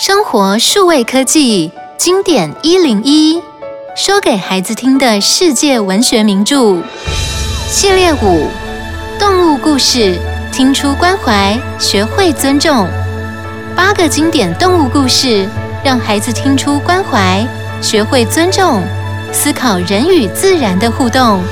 生活数位科技经典一零一说给孩子听的世界文学名著。系列五动物故事听出关怀学会尊重。八个经典动物故事让孩子听出关怀学会尊重思考人与自然的互动。